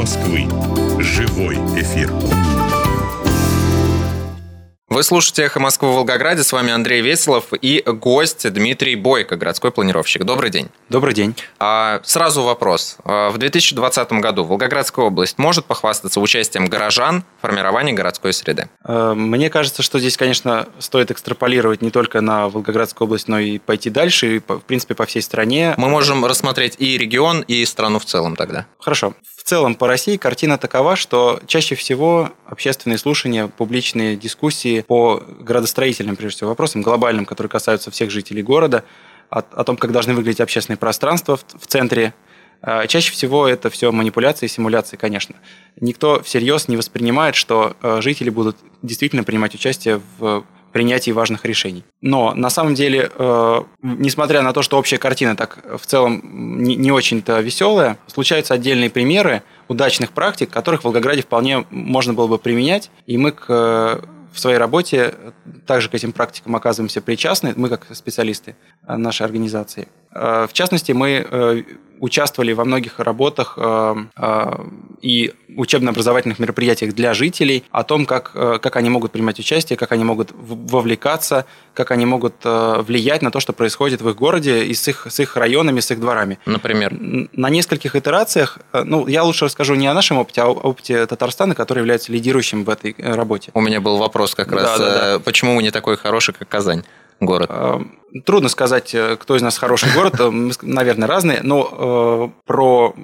Москвы». Живой эфир. Вы слушаете «Эхо Москвы» в Волгограде. С вами Андрей Веселов и гость Дмитрий Бойко, городской планировщик. Добрый день. Добрый день. А, сразу вопрос. А, в 2020 году Волгоградская область может похвастаться участием горожан в формировании городской среды? Э, мне кажется, что здесь, конечно, стоит экстраполировать не только на Волгоградскую область, но и пойти дальше, и, в принципе, по всей стране. Мы можем рассмотреть и регион, и страну в целом тогда. Хорошо. Целом по России картина такова, что чаще всего общественные слушания, публичные дискуссии по градостроительным, прежде всего, вопросам, глобальным, которые касаются всех жителей города, о, о том, как должны выглядеть общественные пространства в, в центре э, Чаще всего это все манипуляции и симуляции, конечно. Никто всерьез не воспринимает, что э, жители будут действительно принимать участие в принятии важных решений. Но на самом деле, э, несмотря на то, что общая картина так в целом не, не очень-то веселая, случаются отдельные примеры удачных практик, которых в Волгограде вполне можно было бы применять, и мы к в своей работе также к этим практикам оказываемся причастны, мы как специалисты нашей организации. Э, в частности, мы э, участвовали во многих работах э, и учебно-образовательных мероприятиях для жителей о том, как, как они могут принимать участие, как они могут вовлекаться, как они могут влиять на то, что происходит в их городе и с их, с их районами, с их дворами. Например? На нескольких итерациях, ну, я лучше расскажу не о нашем опыте, а о опыте Татарстана, который является лидирующим в этой работе. У меня был вопрос как раз, да, да, да. почему мы не такой хороший, как Казань? Город? Трудно сказать, э, кто из нас хороший город, э, наверное, разные, но э, про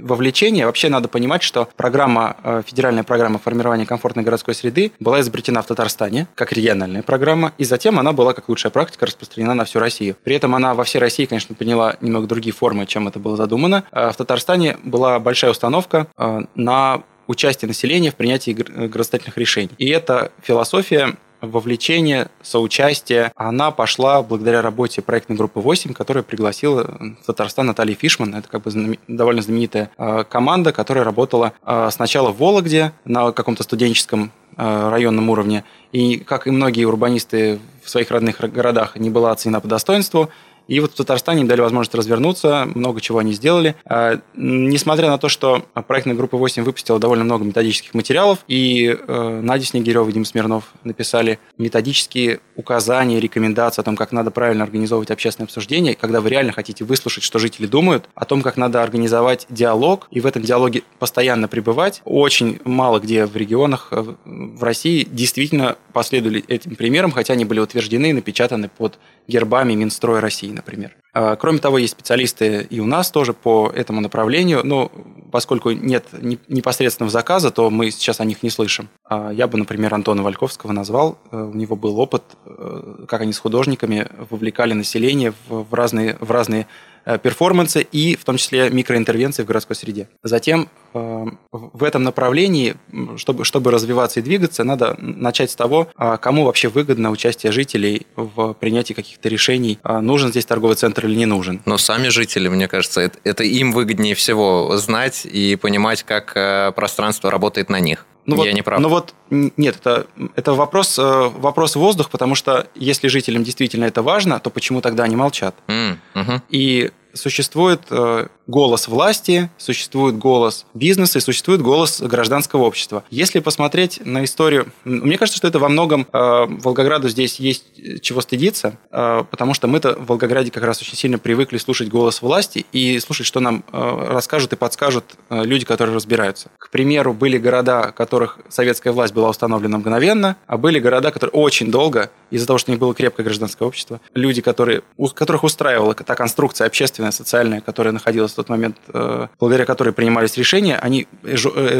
вовлечение, вообще надо понимать, что программа, федеральная программа формирования комфортной городской среды была изобретена в Татарстане как региональная программа, и затем она была как лучшая практика распространена на всю Россию. При этом она во всей России, конечно, приняла немного другие формы, чем это было задумано. В Татарстане была большая установка на участие населения в принятии градостроительных решений. И эта философия вовлечение, соучастие, она пошла благодаря работе проектной группы 8, которая пригласила в Татарстан Натальи Фишман. Это как бы знамени... довольно знаменитая э, команда, которая работала э, сначала в Вологде на каком-то студенческом э, районном уровне. И, как и многие урбанисты в своих родных городах, не была оценена по достоинству. И вот в Татарстане им дали возможность развернуться, много чего они сделали. А, несмотря на то, что проектная группа 8 выпустила довольно много методических материалов, и э, Надя Снегирева и Дим Смирнов написали методические указания, рекомендации о том, как надо правильно организовывать общественное обсуждение, когда вы реально хотите выслушать, что жители думают, о том, как надо организовать диалог, и в этом диалоге постоянно пребывать. Очень мало где в регионах э, в России действительно последовали этим примерам, хотя они были утверждены и напечатаны под гербами Минстроя России, например. А, кроме того, есть специалисты и у нас тоже по этому направлению, но поскольку нет непосредственного заказа, то мы сейчас о них не слышим. А, я бы, например, Антона Вальковского назвал. Э, у него был опыт, э, как они с художниками вовлекали население в разные, в разные Э, перформансы и в том числе микроинтервенции в городской среде. Затем э, в этом направлении, чтобы, чтобы развиваться и двигаться, надо начать с того, а кому вообще выгодно участие жителей в принятии каких-то решений, а нужен здесь торговый центр или не нужен. Но сами жители, мне кажется, это, это им выгоднее всего знать и понимать, как э, пространство работает на них. Ну Я вот, не прав. Ну вот нет, это, это вопрос, вопрос воздух, потому что если жителям действительно это важно, то почему тогда они молчат? Mm, угу. И существует э, голос власти, существует голос бизнеса и существует голос гражданского общества. Если посмотреть на историю, мне кажется, что это во многом э, Волгограду здесь есть чего стыдиться, э, потому что мы-то в Волгограде как раз очень сильно привыкли слушать голос власти и слушать, что нам расскажут и подскажут люди, которые разбираются. К примеру, были города, в которых советская власть была установлена мгновенно, а были города, которые очень долго, из-за того, что не было крепкое гражданское общество, люди, которые, у которых устраивала та конструкция общественная, общественная, социальная, которая находилась в тот момент, э, благодаря которой принимались решения, они э,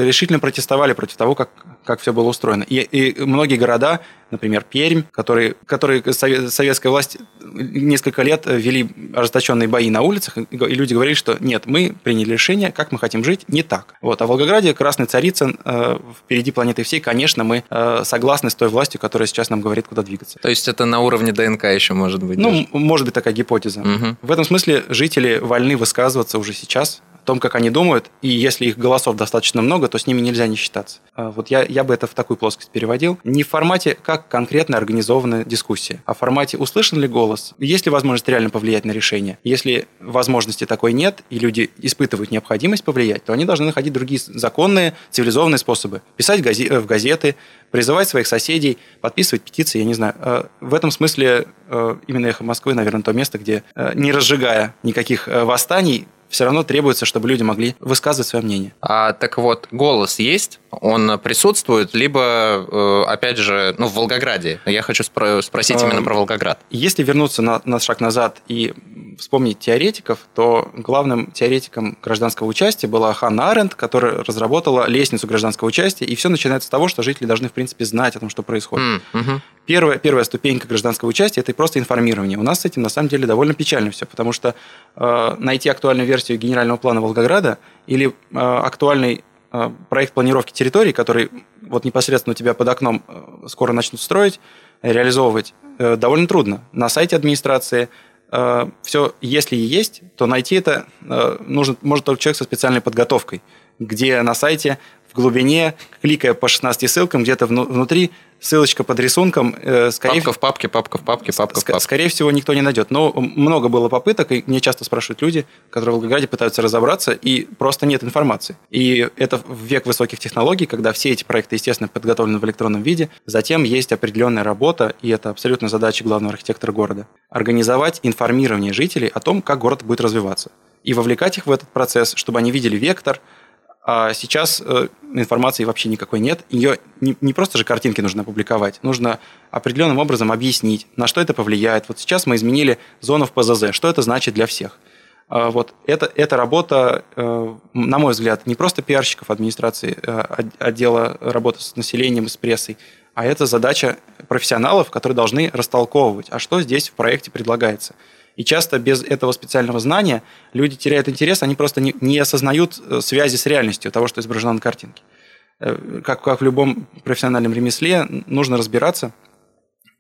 решительно протестовали против того, как, как все было устроено. И, и многие города, например, Пермь, которые, которые советская власть несколько лет вели ожесточенные бои на улицах, и люди говорили, что нет, мы приняли решение, как мы хотим жить, не так. Вот. А в Волгограде Красный Царицын э, впереди планеты всей, конечно, мы согласны с той властью, которая сейчас нам говорит, куда двигаться. То есть это на уровне ДНК еще может быть? Ну, даже. может быть такая гипотеза. Угу. В этом смысле жители вольны высказываться уже сейчас том, как они думают, и если их голосов достаточно много, то с ними нельзя не считаться. А, вот я, я бы это в такую плоскость переводил. Не в формате, как конкретно организована дискуссия, а в формате, услышан ли голос, есть ли возможность реально повлиять на решение. Если возможности такой нет, и люди испытывают необходимость повлиять, то они должны находить другие законные, цивилизованные способы. Писать в газеты, призывать своих соседей, подписывать петиции, я не знаю. А, в этом смысле а, именно «Эхо Москвы», наверное, то место, где, не разжигая никаких восстаний, все равно требуется, чтобы люди могли высказывать свое мнение. А, так вот, голос есть, он присутствует, либо, э, опять же, ну, в Волгограде. Я хочу спро- спросить именно про Волгоград. Если вернуться на, на шаг назад и вспомнить теоретиков, то главным теоретиком гражданского участия была Ханна Аренд, которая разработала лестницу гражданского участия, и все начинается с того, что жители должны, в принципе, знать о том, что происходит. Mm-hmm. Первая, первая ступенька гражданского участия – это просто информирование. У нас с этим, на самом деле, довольно печально все, потому что э, найти актуальную версию генерального плана Волгограда или э, актуальный э, проект планировки территорий, который вот непосредственно у тебя под окном э, скоро начнут строить, реализовывать, э, довольно трудно. На сайте администрации – э, все, если и есть, то найти это э, нужен, может только человек со специальной подготовкой, где на сайте в глубине, кликая по 16 ссылкам, где-то внутри ссылочка под рисунком. Э, скорее... Папка в папке, папка в папке, папка в папке. Скорее всего, никто не найдет. Но много было попыток, и мне часто спрашивают люди, которые в Волгограде пытаются разобраться, и просто нет информации. И это век высоких технологий, когда все эти проекты, естественно, подготовлены в электронном виде. Затем есть определенная работа, и это абсолютно задача главного архитектора города. Организовать информирование жителей о том, как город будет развиваться. И вовлекать их в этот процесс, чтобы они видели вектор, а сейчас э, информации вообще никакой нет. Ее не, не просто же картинки нужно опубликовать, нужно определенным образом объяснить, на что это повлияет. Вот сейчас мы изменили зону в ПЗЗ. Что это значит для всех? А вот это, эта работа, э, на мой взгляд, не просто пиарщиков администрации, э, отдела работы с населением и с прессой, а это задача профессионалов, которые должны растолковывать, а что здесь в проекте предлагается. И часто без этого специального знания люди теряют интерес, они просто не, не осознают э, связи с реальностью того, что изображено на картинке. Э, как, как в любом профессиональном ремесле, нужно разбираться,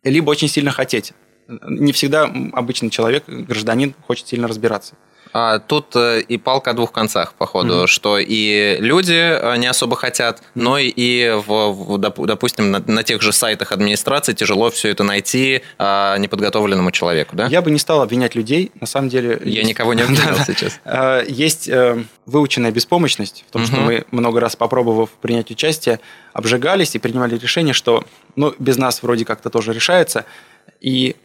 либо очень сильно хотеть. Не всегда обычный человек, гражданин, хочет сильно разбираться. А тут э, и палка о двух концах, походу, mm-hmm. что и люди э, не особо хотят, но и, в, в, допустим, на, на тех же сайтах администрации тяжело все это найти а, неподготовленному человеку, да? Я бы не стал обвинять людей, на самом деле... Я есть... никого не обвинял сейчас. А, есть э, выученная беспомощность в том, что мы много раз попробовав принять участие, обжигались и принимали решение, что ну, без нас вроде как-то тоже решается, и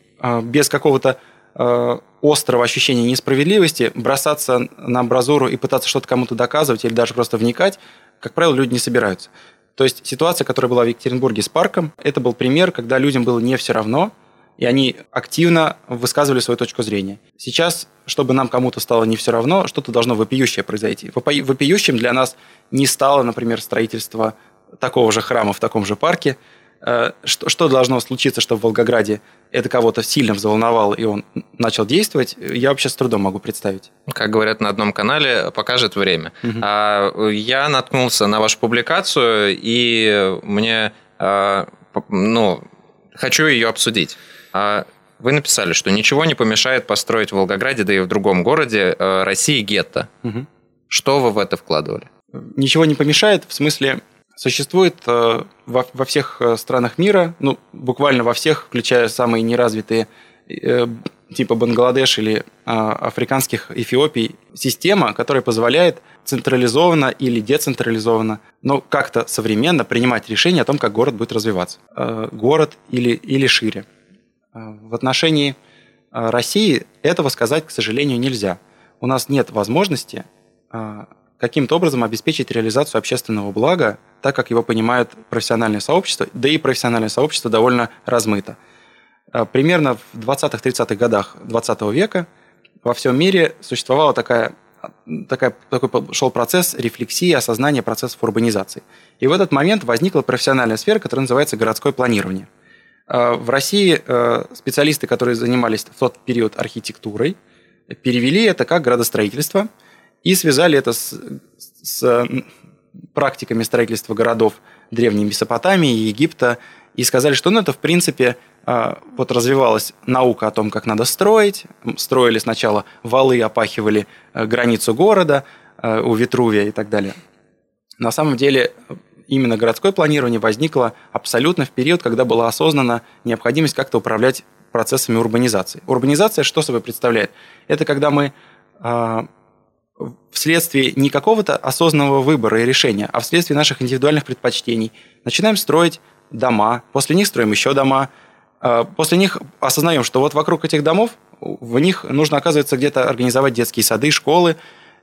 без какого-то Э, острого ощущения несправедливости, бросаться на амбразуру и пытаться что-то кому-то доказывать или даже просто вникать, как правило, люди не собираются. То есть ситуация, которая была в Екатеринбурге с парком, это был пример, когда людям было не все равно, и они активно высказывали свою точку зрения. Сейчас, чтобы нам кому-то стало не все равно, что-то должно вопиющее произойти. Вопиющим для нас не стало, например, строительство такого же храма в таком же парке, Э, что, что должно случиться, чтобы в Волгограде это кого-то сильно взволновало, и он начал действовать, я вообще с трудом могу представить. Как говорят на одном канале, покажет время. Угу. А, я наткнулся на вашу публикацию, и мне, а, ну, хочу ее обсудить. А, вы написали, что ничего не помешает построить в Волгограде, да и в другом городе э, России гетто. Угу. Что вы в это вкладывали? Ничего не помешает, в смысле, Существует э, во, всех э, странах мира, ну, буквально во всех, включая самые неразвитые, э, типа Бангладеш или африканских Эфиопий, система, которая позволяет централизованно или децентрализованно, но как-то современно принимать решение о том, как город будет развиваться. Город или, или шире. В отношении России этого сказать, к сожалению, нельзя. У нас нет возможности каким-то образом обеспечить реализацию общественного блага, так как его понимает профессиональное сообщество, да и профессиональное сообщество довольно размыто. А, примерно в 20-30-х годах 20 века во всем мире существовала такая, такая, такой шел процесс рефлексии, осознания процессов урбанизации. И в этот момент возникла профессиональная сфера, которая называется городское планирование. А, в России а, специалисты, которые занимались в тот период архитектурой, перевели это как градостроительство – и связали это с, с практиками строительства городов Древней Месопотамии, Египта, и сказали, что ну, это, в принципе, а, вот развивалась наука о том, как надо строить. Строили сначала валы, опахивали э, границу города, у Витрувия и так далее. На самом деле именно городское планирование возникло абсолютно в период, когда была осознана необходимость как-то управлять процессами урбанизации. Урбанизация что собой представляет? Это когда мы э, вследствие не какого-то осознанного выбора и решения, а вследствие наших индивидуальных предпочтений начинаем строить дома, после них строим еще дома, э, после них осознаем, что вот вокруг этих домов в них нужно, оказывается, где-то организовать детские сады, школы,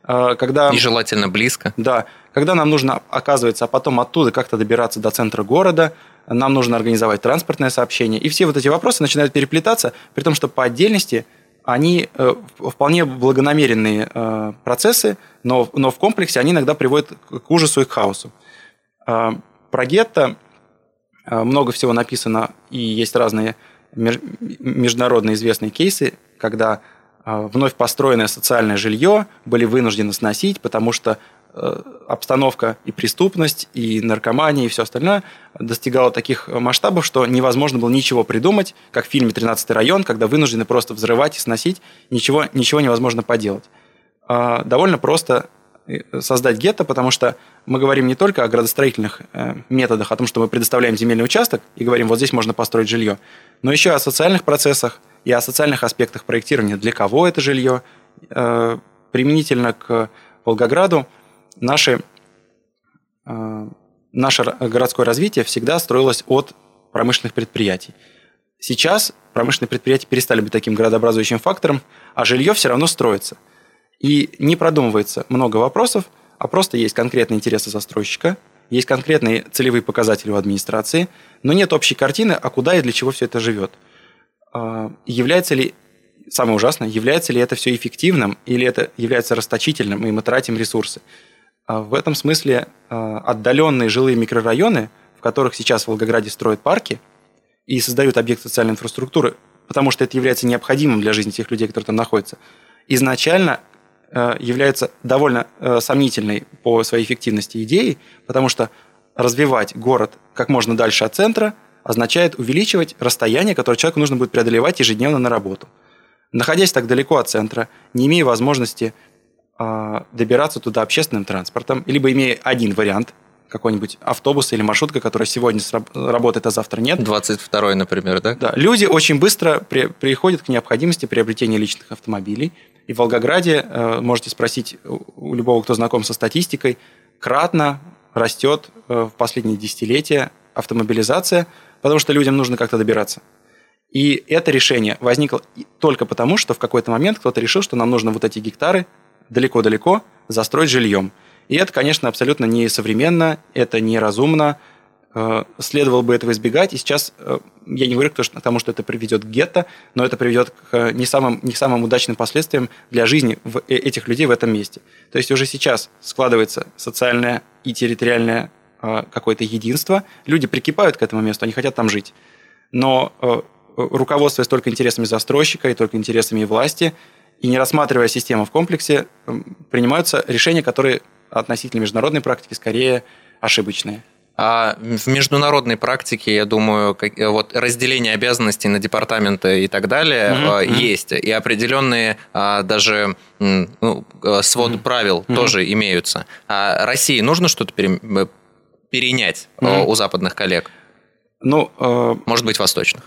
э, когда... И желательно близко. Да, когда нам нужно, оказывается, а потом оттуда как-то добираться до центра города – нам нужно организовать транспортное сообщение. И все вот эти вопросы начинают переплетаться, при том, что по отдельности они э, вполне благонамеренные э, процессы, но, но в комплексе они иногда приводят к ужасу и к хаосу. Э, про гетто много всего написано, и есть разные международные известные кейсы, когда вновь построенное социальное жилье были вынуждены сносить, потому что Э, обстановка и преступность, и наркомания, и все остальное достигала таких масштабов, что невозможно было ничего придумать, как в фильме «13 район», когда вынуждены просто взрывать и сносить, ничего, ничего невозможно поделать. А, довольно просто э, создать гетто, потому что мы говорим не только о градостроительных э, методах, о том, что мы предоставляем земельный участок и говорим, вот здесь можно построить жилье, но еще о социальных процессах и о социальных аспектах проектирования, для кого это жилье, применительно к Волгограду – наши, э, наше городское развитие всегда строилось от промышленных предприятий. Сейчас промышленные предприятия перестали быть таким городообразующим фактором, а жилье все равно строится. И не продумывается много вопросов, а просто есть конкретные интересы застройщика, есть конкретные целевые показатели у администрации, но нет общей картины, а куда и для чего все это живет. А, является ли, самое ужасное, является ли это все эффективным или это является расточительным, и мы тратим ресурсы. А в этом смысле а, отдаленные жилые микрорайоны, в которых сейчас в Волгограде строят парки и создают объект социальной инфраструктуры, потому что это является необходимым для жизни тех людей, которые там находятся, изначально а, является довольно сомнительной по своей эффективности идеей, потому что развивать город как можно дальше от центра означает увеличивать расстояние, которое человеку нужно будет преодолевать ежедневно на работу. Находясь так далеко от центра, не имея возможности добираться туда общественным транспортом, либо имея один вариант, какой-нибудь автобус или маршрутка, которая сегодня работает, а завтра нет. 22 например, да? Да. Люди очень быстро при, приходят к необходимости приобретения личных автомобилей. И в Волгограде, э, можете спросить у любого, кто знаком со статистикой, кратно растет э, в последние десятилетия автомобилизация, потому что людям нужно как-то добираться. И это решение возникло только потому, что в какой-то момент кто-то решил, что нам нужно вот эти гектары далеко-далеко застроить жильем. И это, конечно, абсолютно не современно, это неразумно, э, следовало бы этого избегать. И сейчас э, я не говорю к тому, что это приведет к гетто, но это приведет к не самым, не самым удачным последствиям для жизни э, этих людей в этом месте. То есть уже сейчас складывается социальное и территориальное какое-то единство. Люди прикипают к этому месту, они хотят там жить. Но руководствуясь только интересами застройщика и только интересами власти, и не рассматривая систему в комплексе, принимаются решения, которые относительно международной практики скорее ошибочные. А в международной практике, я думаю, как, э, вот разделение обязанностей на департаменты и так далее угу, есть. И определенные а, даже ну, э, свод угу. правил угу. тоже имеются. А России нужно что-то перенять угу. у западных коллег? Ну, э... Может быть, восточных?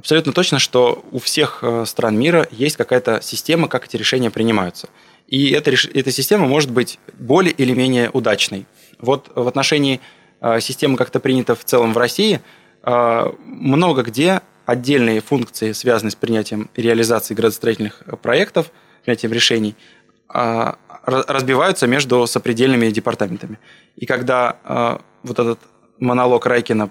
Абсолютно точно, что у всех э, стран мира есть какая-то система, как эти решения принимаются. И эта, эта система может быть более или менее удачной. Вот в отношении э, системы как-то принято в целом в России, э, много где отдельные функции, связанные с принятием и реализацией градостроительных проектов, принятием решений, разбиваются между сопредельными департаментами. И когда вот этот монолог Райкина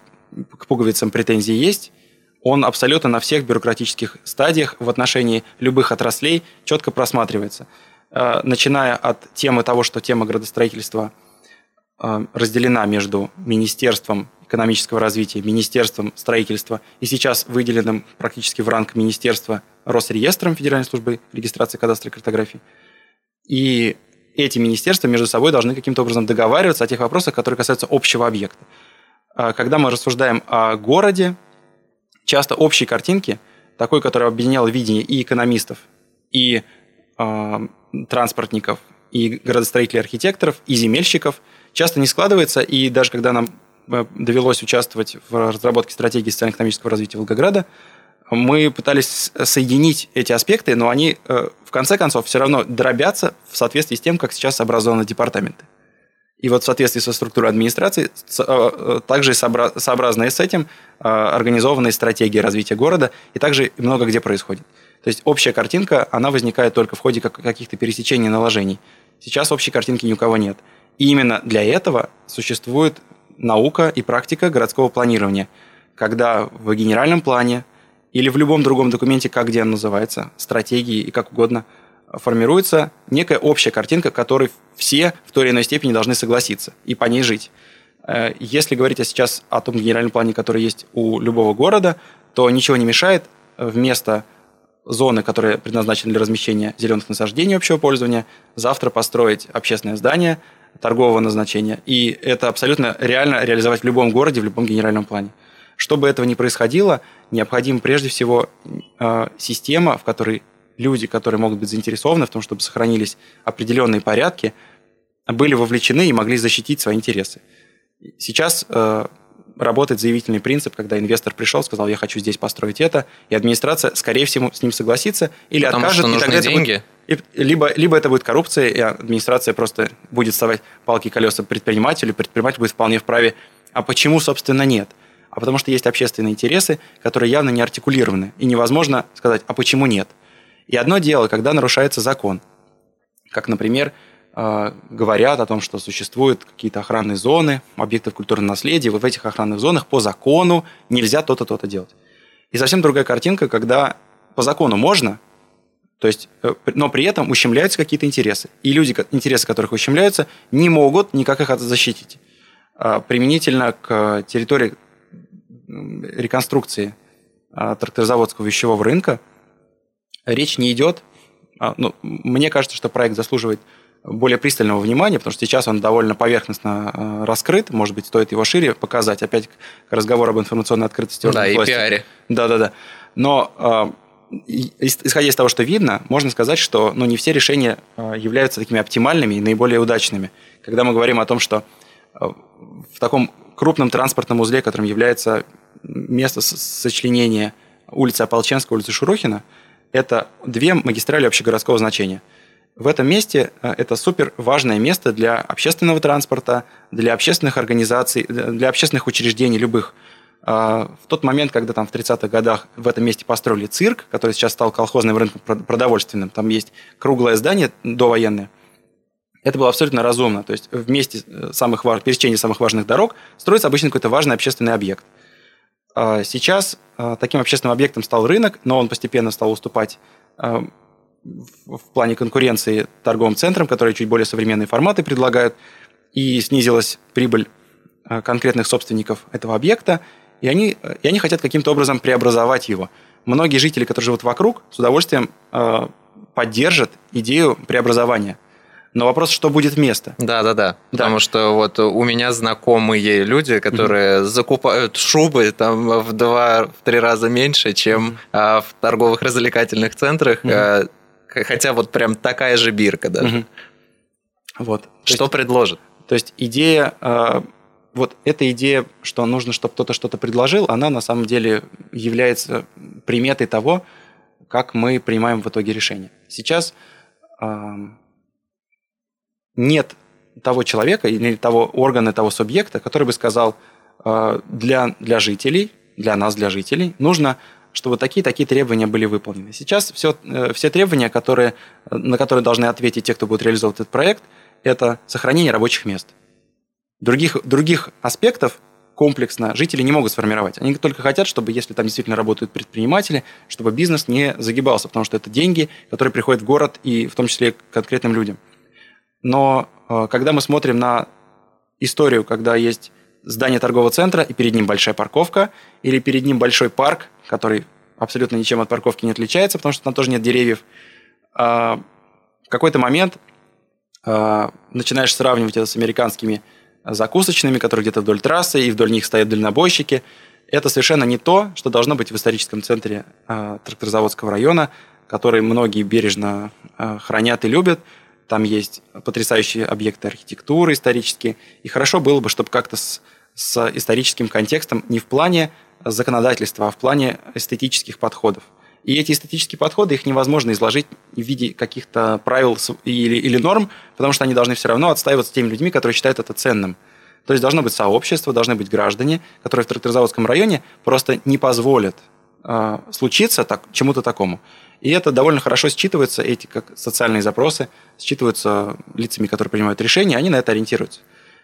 к пуговицам претензий есть, он абсолютно на всех бюрократических стадиях в отношении любых отраслей четко просматривается. Э, начиная от темы того, что тема градостроительства э, разделена между Министерством экономического развития, Министерством строительства и сейчас выделенным практически в ранг Министерства Росреестром Федеральной службы регистрации кадастра и картографии. И эти министерства между собой должны каким-то образом договариваться о тех вопросах, которые касаются общего объекта. Э, когда мы рассуждаем о городе, часто общей картинки, такой, которая объединяла видение и экономистов, и э, транспортников, и градостроителей, архитекторов, и земельщиков часто не складывается, и даже когда нам э, довелось участвовать в разработке стратегии социально-экономического развития Волгограда, мы пытались соединить эти аспекты, но они э, в конце концов все равно дробятся в соответствии с тем, как сейчас образованы департаменты. И вот в соответствии со структурой администрации, э, также сообразно с этим организованные стратегии развития города, и также много где происходит. То есть общая картинка, она возникает только в ходе каких-то пересечений и наложений. Сейчас общей картинки ни у кого нет. И именно для этого существует наука и практика городского планирования, когда в генеральном плане или в любом другом документе, как где он называется, стратегии и как угодно, формируется некая общая картинка, которой все в той или иной степени должны согласиться и по ней жить. Э, если говорить сейчас о том генеральном плане, который есть у любого города, то ничего не мешает вместо зоны, которые предназначены для размещения зеленых насаждений общего пользования, завтра построить общественное здание торгового назначения. И это абсолютно реально реализовать в любом городе, в любом генеральном плане. Чтобы этого не происходило, необходима прежде всего э, система, в которой люди, которые могут быть заинтересованы в том, чтобы сохранились определенные порядки, были вовлечены и могли защитить свои интересы. Сейчас э, работает заявительный принцип, когда инвестор пришел, сказал, я хочу здесь построить это, и администрация, скорее всего, с ним согласится или Потому откажет. Что нужны и деньги? будет, и, либо, либо это будет коррупция, и администрация просто будет вставать палки и колеса предпринимателю, предприниматель будет вполне вправе. А почему, собственно, нет? А потому что есть общественные интересы, которые явно не артикулированы, и невозможно сказать, а почему нет? И одно дело, когда нарушается закон, как, например, Э, говорят о том, что существуют какие-то охранные зоны объектов культурного наследия. Вот в этих охранных зонах по закону нельзя то-то, то-то делать. И совсем другая картинка, когда по закону можно, то есть, э, но при этом ущемляются какие-то интересы. И люди, интересы которых ущемляются, не могут никак их защитить. А применительно к территории реконструкции тракторозаводского вещевого рынка речь не идет. А, ну, мне кажется, что проект заслуживает более пристального внимания, потому что сейчас он довольно поверхностно э, раскрыт, может быть, стоит его шире показать, опять к разговору об информационной открытости Да, и власти. пиаре. Да-да-да. Но э, исходя из того, что видно, можно сказать, что ну, не все решения являются такими оптимальными и наиболее удачными. Когда мы говорим о том, что в таком крупном транспортном узле, которым является место сочленения улицы Ополченского, улицы Шурухина, это две магистрали общегородского значения – в этом месте э, это супер важное место для общественного транспорта, для общественных организаций, для общественных учреждений любых. А, в тот момент, когда там в 30-х годах в этом месте построили цирк, который сейчас стал колхозным рынком продовольственным, там есть круглое здание довоенное, это было абсолютно разумно. То есть в месте э, самых важ... пересечения самых важных дорог строится обычно какой-то важный общественный объект. А, сейчас э, таким общественным объектом стал рынок, но он постепенно стал уступать в плане конкуренции торговым центрам, которые чуть более современные форматы предлагают, и снизилась прибыль конкретных собственников этого объекта, и они, и они хотят каким-то образом преобразовать его. Многие жители, которые живут вокруг, с удовольствием поддержат идею преобразования. Но вопрос, что будет вместо? Да, да, да. Потому что вот у меня знакомые люди, которые mm-hmm. закупают шубы там в два, в три раза меньше, чем mm-hmm. в торговых развлекательных центрах. Mm-hmm Хотя вот прям такая же бирка даже. Угу. Вот. Что есть, предложит? То есть идея, э, вот эта идея, что нужно, чтобы кто-то что-то предложил, она на самом деле является приметой того, как мы принимаем в итоге решение. Сейчас э, нет того человека или того органа, того субъекта, который бы сказал, э, для, для жителей, для нас, для жителей, нужно чтобы такие-такие требования были выполнены. Сейчас все, э, все требования, которые, на которые должны ответить те, кто будет реализовывать этот проект, это сохранение рабочих мест. Других, других аспектов комплексно жители не могут сформировать. Они только хотят, чтобы, если там действительно работают предприниматели, чтобы бизнес не загибался, потому что это деньги, которые приходят в город и в том числе к конкретным людям. Но э, когда мы смотрим на историю, когда есть здание торгового центра, и перед ним большая парковка, или перед ним большой парк, который абсолютно ничем от парковки не отличается, потому что там тоже нет деревьев. А, в какой-то момент а, начинаешь сравнивать это с американскими закусочными, которые где-то вдоль трассы, и вдоль них стоят дальнобойщики. Это совершенно не то, что должно быть в историческом центре а, тракторозаводского района, который многие бережно хранят и любят. Там есть потрясающие объекты архитектуры исторические. И хорошо было бы, чтобы как-то с, с историческим контекстом не в плане законодательства, а в плане эстетических подходов. И эти эстетические подходы, их невозможно изложить в виде каких-то правил или, или норм, потому что они должны все равно отстаиваться теми людьми, которые считают это ценным. То есть должно быть сообщество, должны быть граждане, которые в Тракторзаводском районе просто не позволят э, случиться так, чему-то такому. И это довольно хорошо считывается, эти как социальные запросы, считываются лицами, которые принимают решения, они на это ориентируются.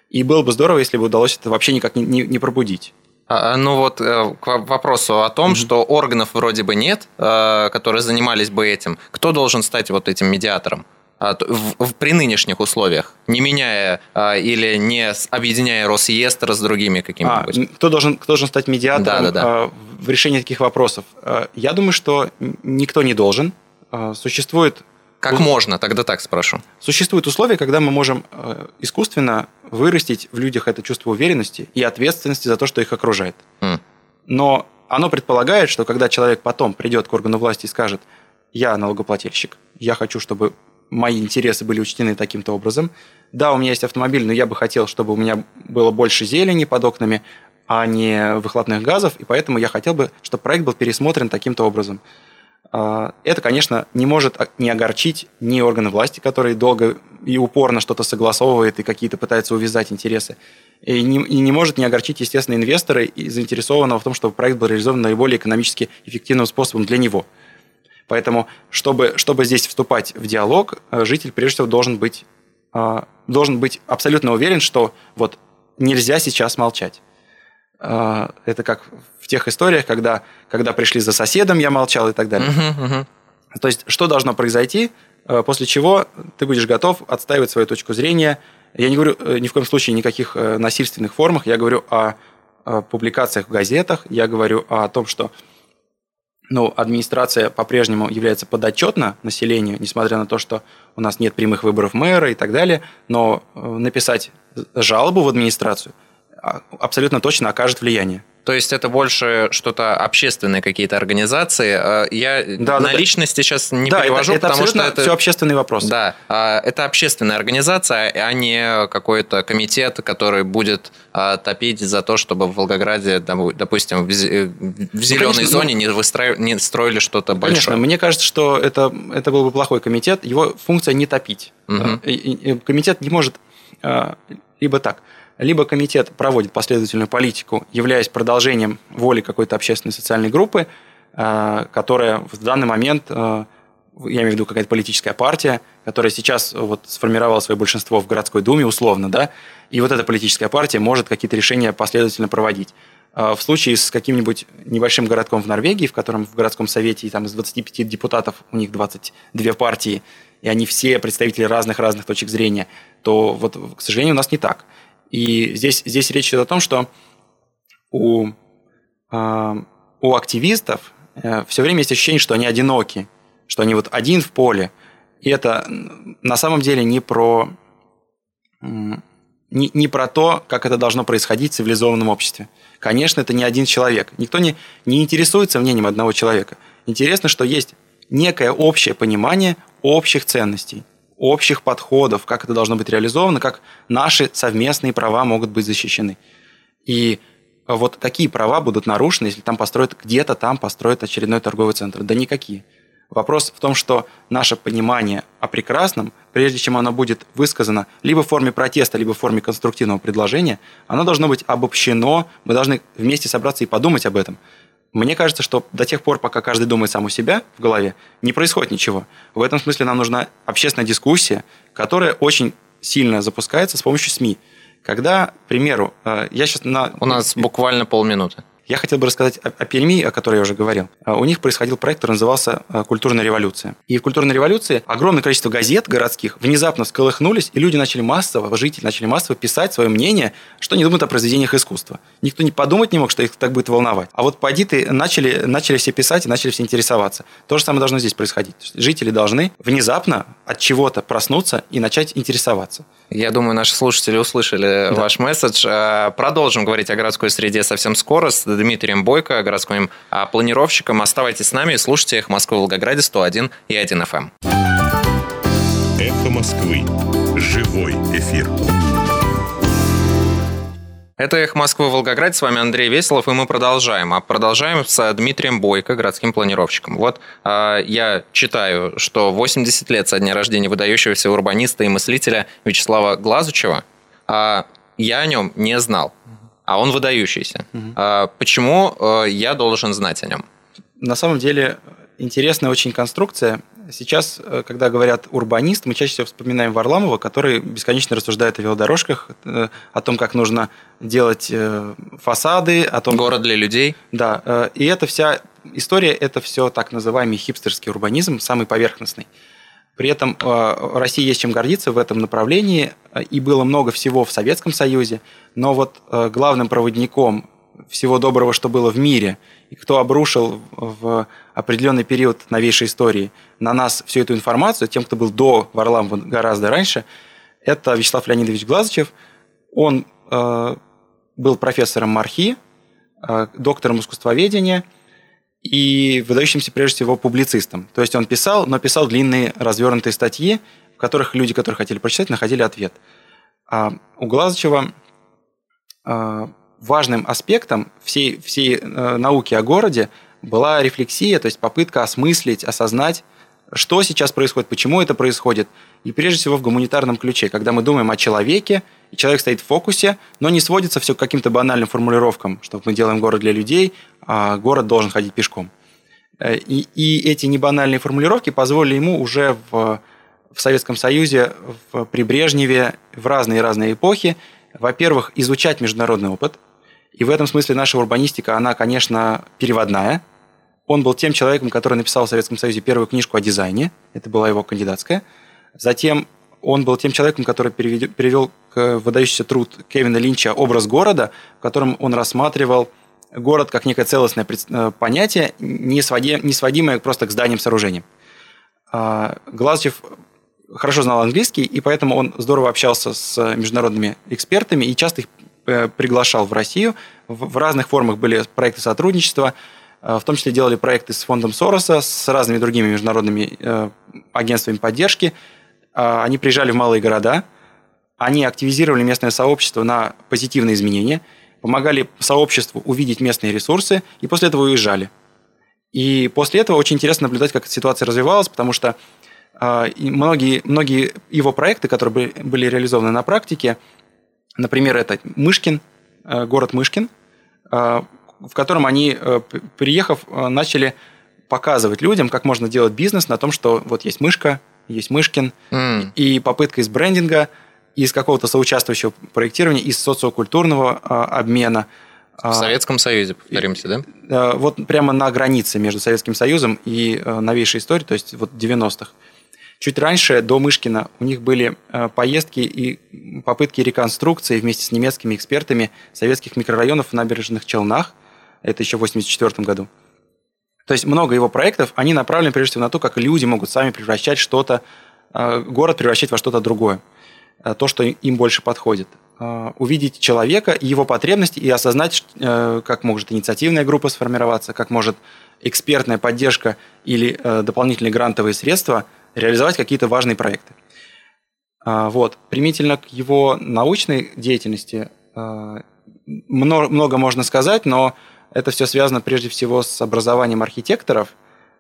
И было бы здорово, если бы удалось это вообще никак не, не, не пробудить. А, а, ну вот э, к вопросу о том, mm-hmm. что органов вроде бы нет, э, которые занимались бы этим. Кто должен стать вот этим медиатором? А, в, в, при нынешних условиях, не меняя а, или не объединяя Росъестр с другими какими-нибудь. А, кто, должен, кто должен стать медиатором да, да, да. А, в решении таких вопросов? А, я думаю, что никто не должен. А, существует как можно, тогда так спрошу. Существуют условия, когда мы можем э, искусственно вырастить в людях это чувство уверенности и ответственности за то, что их окружает. Mm. Но оно предполагает, что когда человек потом придет к органу власти и скажет, я налогоплательщик, я хочу, чтобы мои интересы были учтены таким-то образом. Да, у меня есть автомобиль, но я бы хотел, чтобы у меня было больше зелени под окнами, а не выхлопных газов, и поэтому я хотел бы, чтобы проект был пересмотрен таким-то образом. А, это, конечно, не может не огорчить ни органы власти, которые долго и упорно что-то согласовывают и какие-то пытаются увязать интересы, и не, и не может не огорчить, естественно, инвестора и заинтересованного в том, чтобы проект был реализован наиболее экономически эффективным способом для него. Поэтому, чтобы, чтобы здесь вступать в диалог, э, житель, прежде всего, должен быть, а, должен быть абсолютно уверен, что вот нельзя сейчас молчать. А, это как в тех историях, когда, когда пришли за соседом, я молчал и так далее. Uh-huh, uh-huh. То есть, что должно произойти, э, после чего ты будешь готов отстаивать свою точку зрения. Я не говорю э, ни в коем случае никаких насильственных формах, я говорю о публикациях в газетах, я говорю о том, что ну, администрация по-прежнему является подотчетна населению, несмотря на то, что у нас нет прямых выборов мэра и так далее, но написать жалобу в администрацию а, абсолютно точно окажет влияние. То есть это больше что-то общественные какие-то организации. А, я да, на да, личности сейчас не да, перевожу, это, это потому что это все общественный вопрос. Да, а, это общественная организация, а не какой-то комитет, который будет а, топить за то, чтобы в Волгограде, допустим, в зеленой ну, конечно, зоне не, выстроили, не строили что-то большое. Конечно, мне кажется, что это, это был бы плохой комитет. Его функция не топить. Угу. Комитет не может либо так – либо комитет проводит последовательную политику, являясь продолжением воли какой-то общественной социальной группы, э, которая в данный момент, э, я имею в виду какая-то политическая партия, которая сейчас вот сформировала свое большинство в городской думе условно, да, и вот эта политическая партия может какие-то решения последовательно проводить. Э, в случае с каким-нибудь небольшим городком в Норвегии, в котором в городском совете там из 25 депутатов у них 22 партии, и они все представители разных-разных точек зрения, то вот, к сожалению, у нас не так. И здесь, здесь речь идет о том, что у, э, у активистов э, все время есть ощущение, что они одиноки, что они вот один в поле. И это на самом деле не про, не, не про то, как это должно происходить в цивилизованном обществе. Конечно, это не один человек. Никто не, не интересуется мнением одного человека. Интересно, что есть некое общее понимание общих ценностей – общих подходов, как это должно быть реализовано, как наши совместные права могут быть защищены. И вот какие права будут нарушены, если там построят, где-то там построят очередной торговый центр? Да никакие. Вопрос в том, что наше понимание о прекрасном, прежде чем оно будет высказано либо в форме протеста, либо в форме конструктивного предложения, оно должно быть обобщено, мы должны вместе собраться и подумать об этом. Мне кажется, что до тех пор, пока каждый думает сам у себя в голове, не происходит ничего. В этом смысле нам нужна общественная дискуссия, которая очень сильно запускается с помощью СМИ. Когда, к примеру, э, я сейчас на... У нас буквально полминуты. Я хотел бы рассказать о, о Перми, о которой я уже говорил. А, у них происходил проект, который назывался а, «Культурная революция». И в «Культурной революции» огромное количество газет городских внезапно всколыхнулись, и люди начали массово, жители начали массово писать свое мнение, что они думают о произведениях искусства. Никто не подумать не мог, что их так будет волновать. А вот пойди ты, начали, начали все писать и начали все интересоваться. То же самое должно здесь происходить. Жители должны внезапно от чего-то проснуться и начать интересоваться. Я думаю, наши слушатели услышали да. ваш месседж. А, продолжим говорить о городской среде совсем скоро с Дмитрием Бойко, городским а, планировщиком. Оставайтесь с нами и слушайте их Москвы Волгограде 101 и 1 FM. «Эхо Москвы». Живой эфир. Это «Эхо Москвы» Волгоград. С вами Андрей Веселов, и мы продолжаем. А продолжаем с Дмитрием Бойко, городским планировщиком. Вот э, я читаю, что 80 лет со дня рождения выдающегося урбаниста и мыслителя Вячеслава Глазучева. Э, я о нем не знал, а он выдающийся. Угу. Э, почему э, я должен знать о нем? На самом деле интересная очень конструкция. Сейчас, э, когда говорят урбанист, мы чаще всего вспоминаем Варламова, который бесконечно рассуждает о велодорожках, э, о том, как нужно делать э, фасады, о том... Город для людей. Да, и эта вся история, это все так называемый хипстерский урбанизм, самый поверхностный. При этом России есть чем гордиться в этом направлении, и было много всего в Советском Союзе, но вот главным проводником всего доброго, что было в мире, и кто обрушил в определенный период новейшей истории на нас всю эту информацию, тем, кто был до Варламова гораздо раньше, это Вячеслав Леонидович Глазычев. Он э, был профессором мархи, э, доктором искусствоведения и выдающимся прежде всего публицистом. То есть он писал, но писал длинные развернутые статьи, в которых люди, которые хотели прочитать, находили ответ. А у Глазычева э, важным аспектом всей, всей э, науки о городе была рефлексия, то есть попытка осмыслить, осознать, что сейчас происходит, почему это происходит, и прежде всего в гуманитарном ключе, когда мы думаем о человеке, и человек стоит в фокусе, но не сводится все к каким-то банальным формулировкам, что мы делаем город для людей, а город должен ходить пешком. Э, и, и эти небанальные формулировки позволили ему уже в, в Советском Союзе, в, при Брежневе, в разные-разные эпохи, во-первых, изучать международный опыт, и в этом смысле наша урбанистика, она, конечно, переводная. Он был тем человеком, который написал в Советском Союзе первую книжку о дизайне. Это была его кандидатская. Затем он был тем человеком, который перевел к выдающийся труд Кевина Линча «Образ города», в котором он рассматривал город как некое целостное э, понятие, не, сводимое просто к зданиям, сооружениям. А, Глазчев хорошо знал английский, и поэтому он здорово общался с международными экспертами и часто их Э, приглашал в Россию. В разных формах были проекты сотрудничества, э, в том числе делали проекты с фондом Сороса, с разными другими международными э, агентствами поддержки. Они приезжали в малые города, они активизировали местное сообщество на позитивные изменения, помогали сообществу увидеть местные ресурсы и после этого уезжали. И после этого очень интересно наблюдать, как ситуация развивалась, потому что многие, многие его проекты, которые были реализованы на практике, Например, это Мышкин, э, город Мышкин, э, в котором они, э, приехав, начали показывать людям, как можно делать бизнес на том, что вот есть Мышка, есть Мышкин, mm. и попытка из брендинга, из какого-то соучаствующего проектирования, из социокультурного обмена. В Советском Союзе, повторимся, да? Вот прямо на границе между Советским Союзом и новейшей историей, то есть вот 90-х. Чуть раньше, до Мышкина, у них были э, поездки и попытки реконструкции вместе с немецкими экспертами советских микрорайонов в набережных Челнах. Это еще в 1984 году. То есть много его проектов, они направлены прежде всего на то, как люди могут сами превращать что-то, э, город превращать во что-то другое, э, то, что им больше подходит. Увидеть человека его потребности и осознать, как может инициативная группа сформироваться, как может экспертная поддержка или дополнительные грантовые средства – реализовать какие-то важные проекты. А, вот. Примительно к его научной деятельности а, много можно сказать, но это все связано прежде всего с образованием архитекторов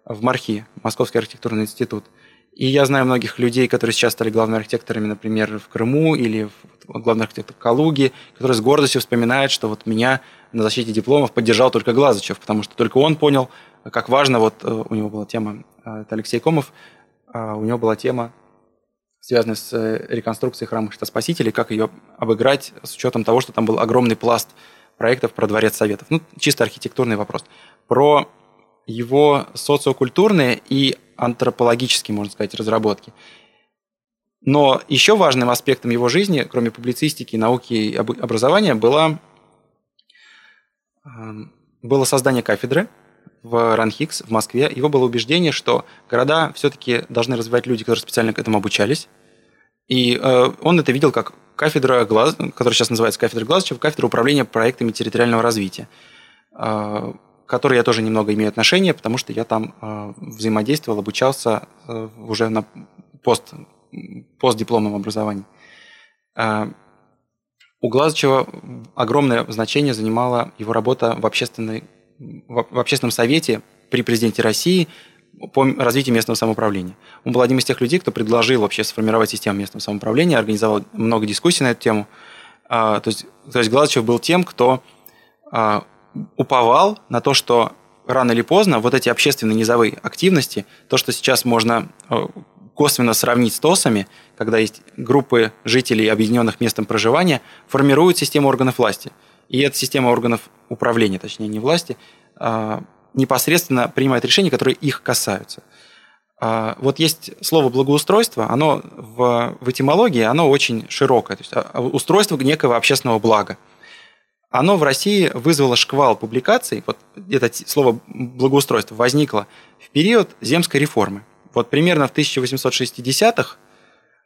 в МАРХИ, Московский архитектурный институт. И я знаю многих людей, которые сейчас стали главными архитекторами, например, в Крыму или главный архитектор Калуги, которые с гордостью вспоминают, что вот меня на защите дипломов поддержал только Глазычев, потому что только он понял, как важно, вот э, у него была тема, э, это Алексей Комов, у него была тема, связанная с э, реконструкцией храма Христа Спасителя, как ее обыграть с учетом того, что там был огромный пласт проектов про Дворец Советов. Ну, чисто архитектурный вопрос. Про его социокультурные и антропологические, можно сказать, разработки. Но еще важным аспектом его жизни, кроме публицистики, науки и образования, было, эм, было создание кафедры – в Ранхикс в Москве, его было убеждение, что города все-таки должны развивать люди, которые специально к этому обучались. И э, он это видел как кафедра глаз, которая сейчас называется кафедра Глазычева, кафедра управления проектами территориального развития, э, которой я тоже немного имею отношение, потому что я там э, взаимодействовал, обучался э, уже на пост постдипломном образовании. У Глазычева огромное значение занимала его работа в, общественной, в общественном совете при президенте России по развитию местного самоуправления. Он был одним из тех людей, кто предложил вообще сформировать систему местного самоуправления, организовал много дискуссий на эту тему. А, то есть, то есть Глазычев был тем, кто а, уповал на то, что рано или поздно вот эти общественные низовые активности, то, что сейчас можно а, косвенно сравнить с ТОСами, когда есть группы жителей, объединенных местом проживания, формируют систему органов власти. И эта система органов управления, точнее не власти, непосредственно принимает решения, которые их касаются. А, вот есть слово благоустройство, оно в, в этимологии, оно очень широкое, то есть а, устройство некого общественного блага. Оно в России вызвало шквал публикаций, вот это слово благоустройство возникло в период земской реформы. Вот примерно в 1860-х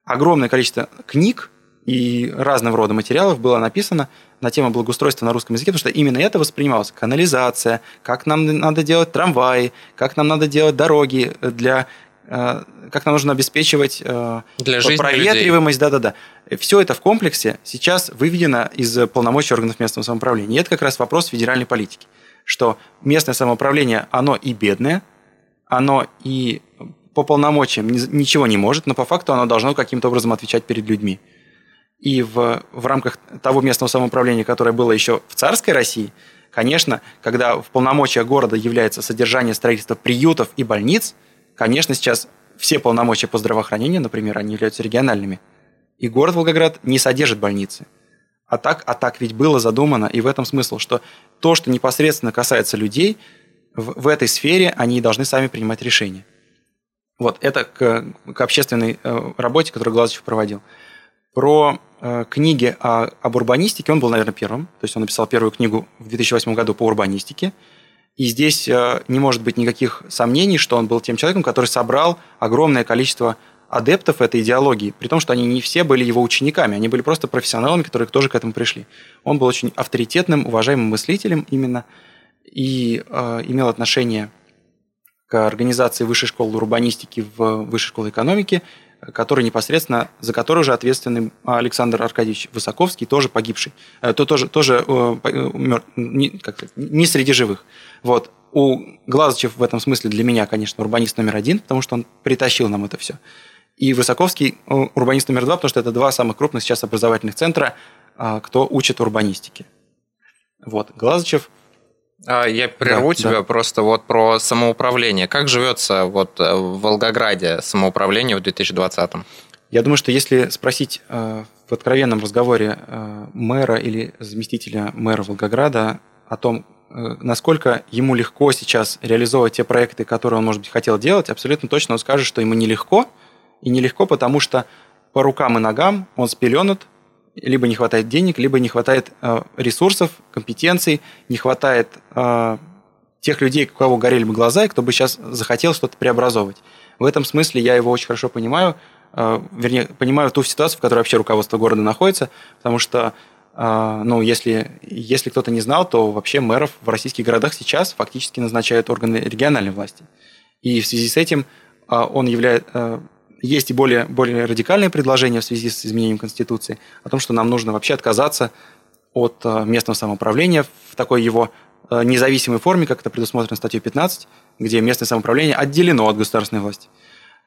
огромное количество книг и разного рода материалов было написано на тему благоустройства на русском языке, потому что именно это воспринималось. Канализация, как нам надо делать трамваи, как нам надо делать дороги для э, как нам нужно обеспечивать э, для проветриваемость, да-да-да. Все это в комплексе сейчас выведено из полномочий органов местного самоуправления. И это как раз вопрос федеральной политики, что местное самоуправление, оно и бедное, оно и по полномочиям ничего не может, но по факту оно должно каким-то образом отвечать перед людьми. И в, в рамках того местного самоуправления, которое было еще в царской России, конечно, когда в полномочия города является содержание строительства приютов и больниц, конечно, сейчас все полномочия по здравоохранению, например, они являются региональными. И город Волгоград не содержит больницы. А так, а так ведь было задумано, и в этом смысл, что то, что непосредственно касается людей, в, в этой сфере они должны сами принимать решения. Вот это к, к общественной э, работе, которую Глазычев проводил. Про э, книги о, об урбанистике он был, наверное, первым. То есть он написал первую книгу в 2008 году по урбанистике. И здесь э, не может быть никаких сомнений, что он был тем человеком, который собрал огромное количество адептов этой идеологии, при том, что они не все были его учениками, они были просто профессионалами, которые тоже к этому пришли. Он был очень авторитетным, уважаемым мыслителем именно и э, имел отношение к организации высшей школы урбанистики в высшей школе экономики, который непосредственно, за который уже ответственный Александр Аркадьевич Высоковский, тоже погибший, э, то тоже, тоже э, умер, не, как не среди живых. Вот. У Глазычев в этом смысле для меня, конечно, урбанист номер один, потому что он притащил нам это все. И Высоковский э, урбанист номер два, потому что это два самых крупных сейчас образовательных центра, кто учит урбанистике. Вот. Глазычев а, я прерву да, тебя да. просто вот про самоуправление. Как живется вот э, в Волгограде самоуправление в 2020-м? Я думаю, что если спросить э, в откровенном разговоре э, мэра или заместителя мэра Волгограда о том, насколько ему легко сейчас реализовывать те проекты, которые он, может быть, хотел делать, абсолютно точно он скажет, что ему нелегко. И нелегко, потому что по рукам и ногам он спеленут, либо не хватает денег, либо не хватает э, ресурсов, компетенций, не хватает э, тех людей, у кого горели бы глаза, и кто бы сейчас захотел что-то преобразовывать. В этом смысле я его очень хорошо понимаю, э, вернее, понимаю ту ситуацию, в которой вообще руководство города находится, потому что ну, если, если кто-то не знал, то вообще мэров в российских городах сейчас фактически назначают органы региональной власти. И в связи с этим он является есть и более, более радикальные предложения в связи с изменением Конституции о том, что нам нужно вообще отказаться от э, местного самоуправления в такой его э, независимой форме, как это предусмотрено статьей 15, где местное самоуправление отделено от государственной власти.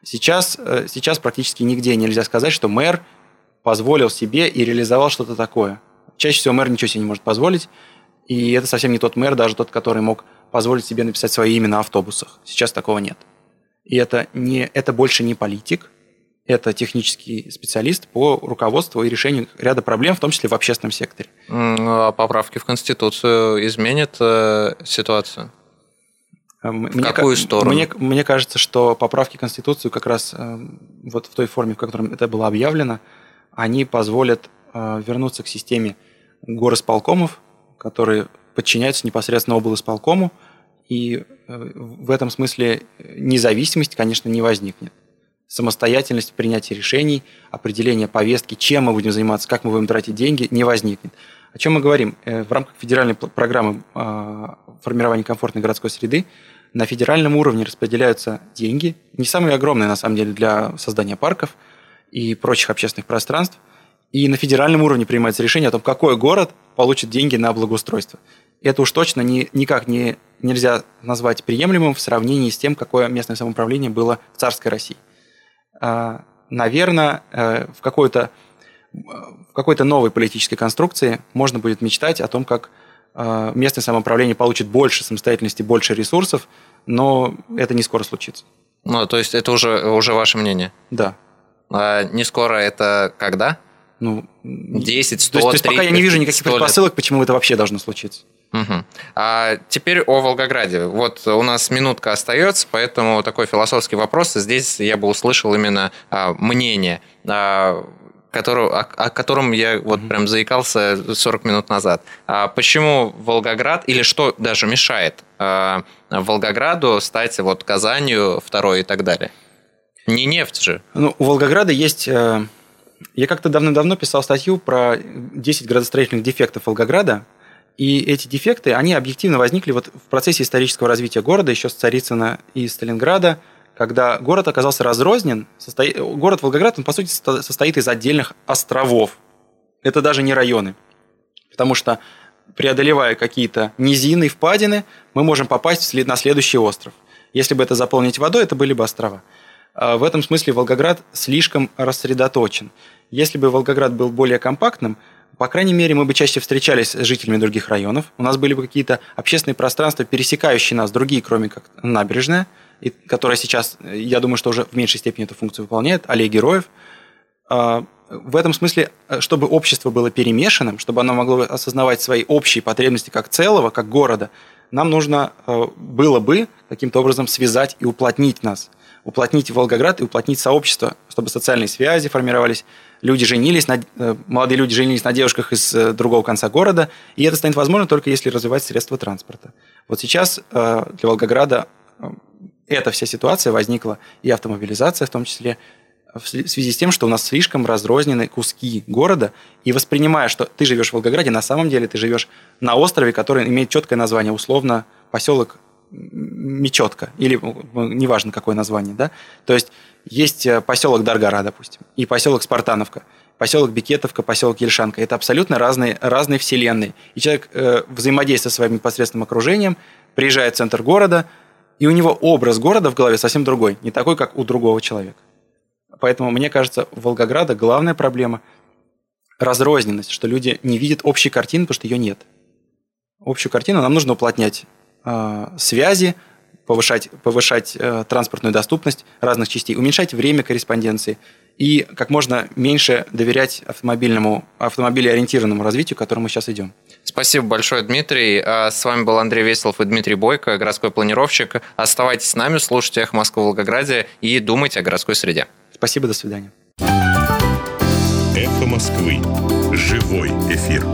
Сейчас, э, сейчас практически нигде нельзя сказать, что мэр позволил себе и реализовал что-то такое. Чаще всего мэр ничего себе не может позволить, и это совсем не тот мэр, даже тот, который мог позволить себе написать свое имя на автобусах. Сейчас такого нет. И это, не, это больше не политик, это технический специалист по руководству и решению ряда проблем, в том числе в общественном секторе. А поправки в Конституцию изменят э, ситуацию? Э, в мне, какую сторону? Мне, мне кажется, что поправки в Конституцию как раз э, вот в той форме, в которой это было объявлено, они позволят э, вернуться к системе горосполкомов, которые подчиняются непосредственно облсполкому, и в этом смысле независимость, конечно, не возникнет. Самостоятельность в принятии решений, определение повестки, чем мы будем заниматься, как мы будем тратить деньги, не возникнет. О чем мы говорим? Э, в рамках федеральной программы а, формирования комфортной городской среды на федеральном уровне распределяются деньги, не самые огромные, на самом деле, для создания парков, и прочих общественных пространств. И на федеральном уровне принимается решение о том, какой город получит деньги на благоустройство. Это уж точно не, никак не, нельзя назвать приемлемым в сравнении с тем, какое местное самоуправление было в царской России. А, наверное, э, в какой-то в какой-то новой политической конструкции можно будет мечтать о том, как э, местное самоуправление получит больше самостоятельности, больше ресурсов, но это не скоро случится. Ну, то есть это уже, уже ваше мнение? Да. А не скоро это когда? Ну, 10, 100, то есть, то есть пока я не вижу никаких предпосылок, почему это вообще должно случиться. Угу. А теперь о Волгограде. Вот у нас минутка остается, поэтому такой философский вопрос. Здесь я бы услышал именно а, мнение, а, которого, о, о котором я вот mm прям заикался 40 минут назад. А почему Волгоград, или что даже мешает а, Волгограду стать вот Казанью второй и так далее? Не нефть же. Ну, у Волгограда есть... Э, я как-то давно-давно писал статью про 10 градостроительных дефектов Волгограда, и эти дефекты, они объективно возникли вот в процессе исторического развития города, еще с Царицына и Сталинграда, когда город оказался разрознен. Состо... Город Волгоград, он, по сути, состоит из отдельных островов. Это даже не районы. Потому что, преодолевая какие-то низины, впадины, мы можем попасть на следующий остров. Если бы это заполнить водой, это были бы острова. А в этом смысле Волгоград слишком рассредоточен. Если бы Волгоград был более компактным, по крайней мере, мы бы чаще встречались с жителями других районов. У нас были бы какие-то общественные пространства, пересекающие нас, другие, кроме как набережная, и, которая сейчас, я думаю, что уже в меньшей степени эту функцию выполняет, аллея героев. А, в этом смысле, чтобы общество было перемешанным, чтобы оно могло осознавать свои общие потребности как целого, как города, нам нужно э, было бы каким-то образом связать и уплотнить нас – уплотнить Волгоград и уплотнить сообщество, чтобы социальные связи формировались, люди женились, на, э, молодые люди женились на девушках из э, другого конца города, и это станет возможно только если развивать средства транспорта. Вот сейчас э, для Волгограда эта вся ситуация возникла, и автомобилизация в том числе, в связи с тем, что у нас слишком разрознены куски города, и воспринимая, что ты живешь в Волгограде, на самом деле ты живешь на острове, который имеет четкое название, условно поселок Мечетка, или неважно какое название, да, то есть есть э, поселок Даргара, допустим, и поселок Спартановка, поселок Бикетовка, поселок Ельшанка. Это абсолютно разные, разные вселенные. И человек, э, взаимодействуя со своим непосредственным окружением, приезжает в центр города, и у него образ города в голове совсем другой, не такой, как у другого человека. Поэтому, мне кажется, у Волгограда главная проблема – разрозненность, что люди не видят общей картины, потому что ее нет. Общую картину нам нужно уплотнять Э, связи, повышать, повышать э, транспортную доступность разных частей, уменьшать время корреспонденции и как можно меньше доверять автомобильному, автомобилеориентированному развитию, к которому мы сейчас идем. Спасибо большое, Дмитрий. А с вами был Андрей Веселов и Дмитрий Бойко, городской планировщик. Оставайтесь с нами, слушайте «Эхо Москвы» в Волгограде и думайте о городской среде. Спасибо, до свидания. «Эхо Москвы». Живой эфир.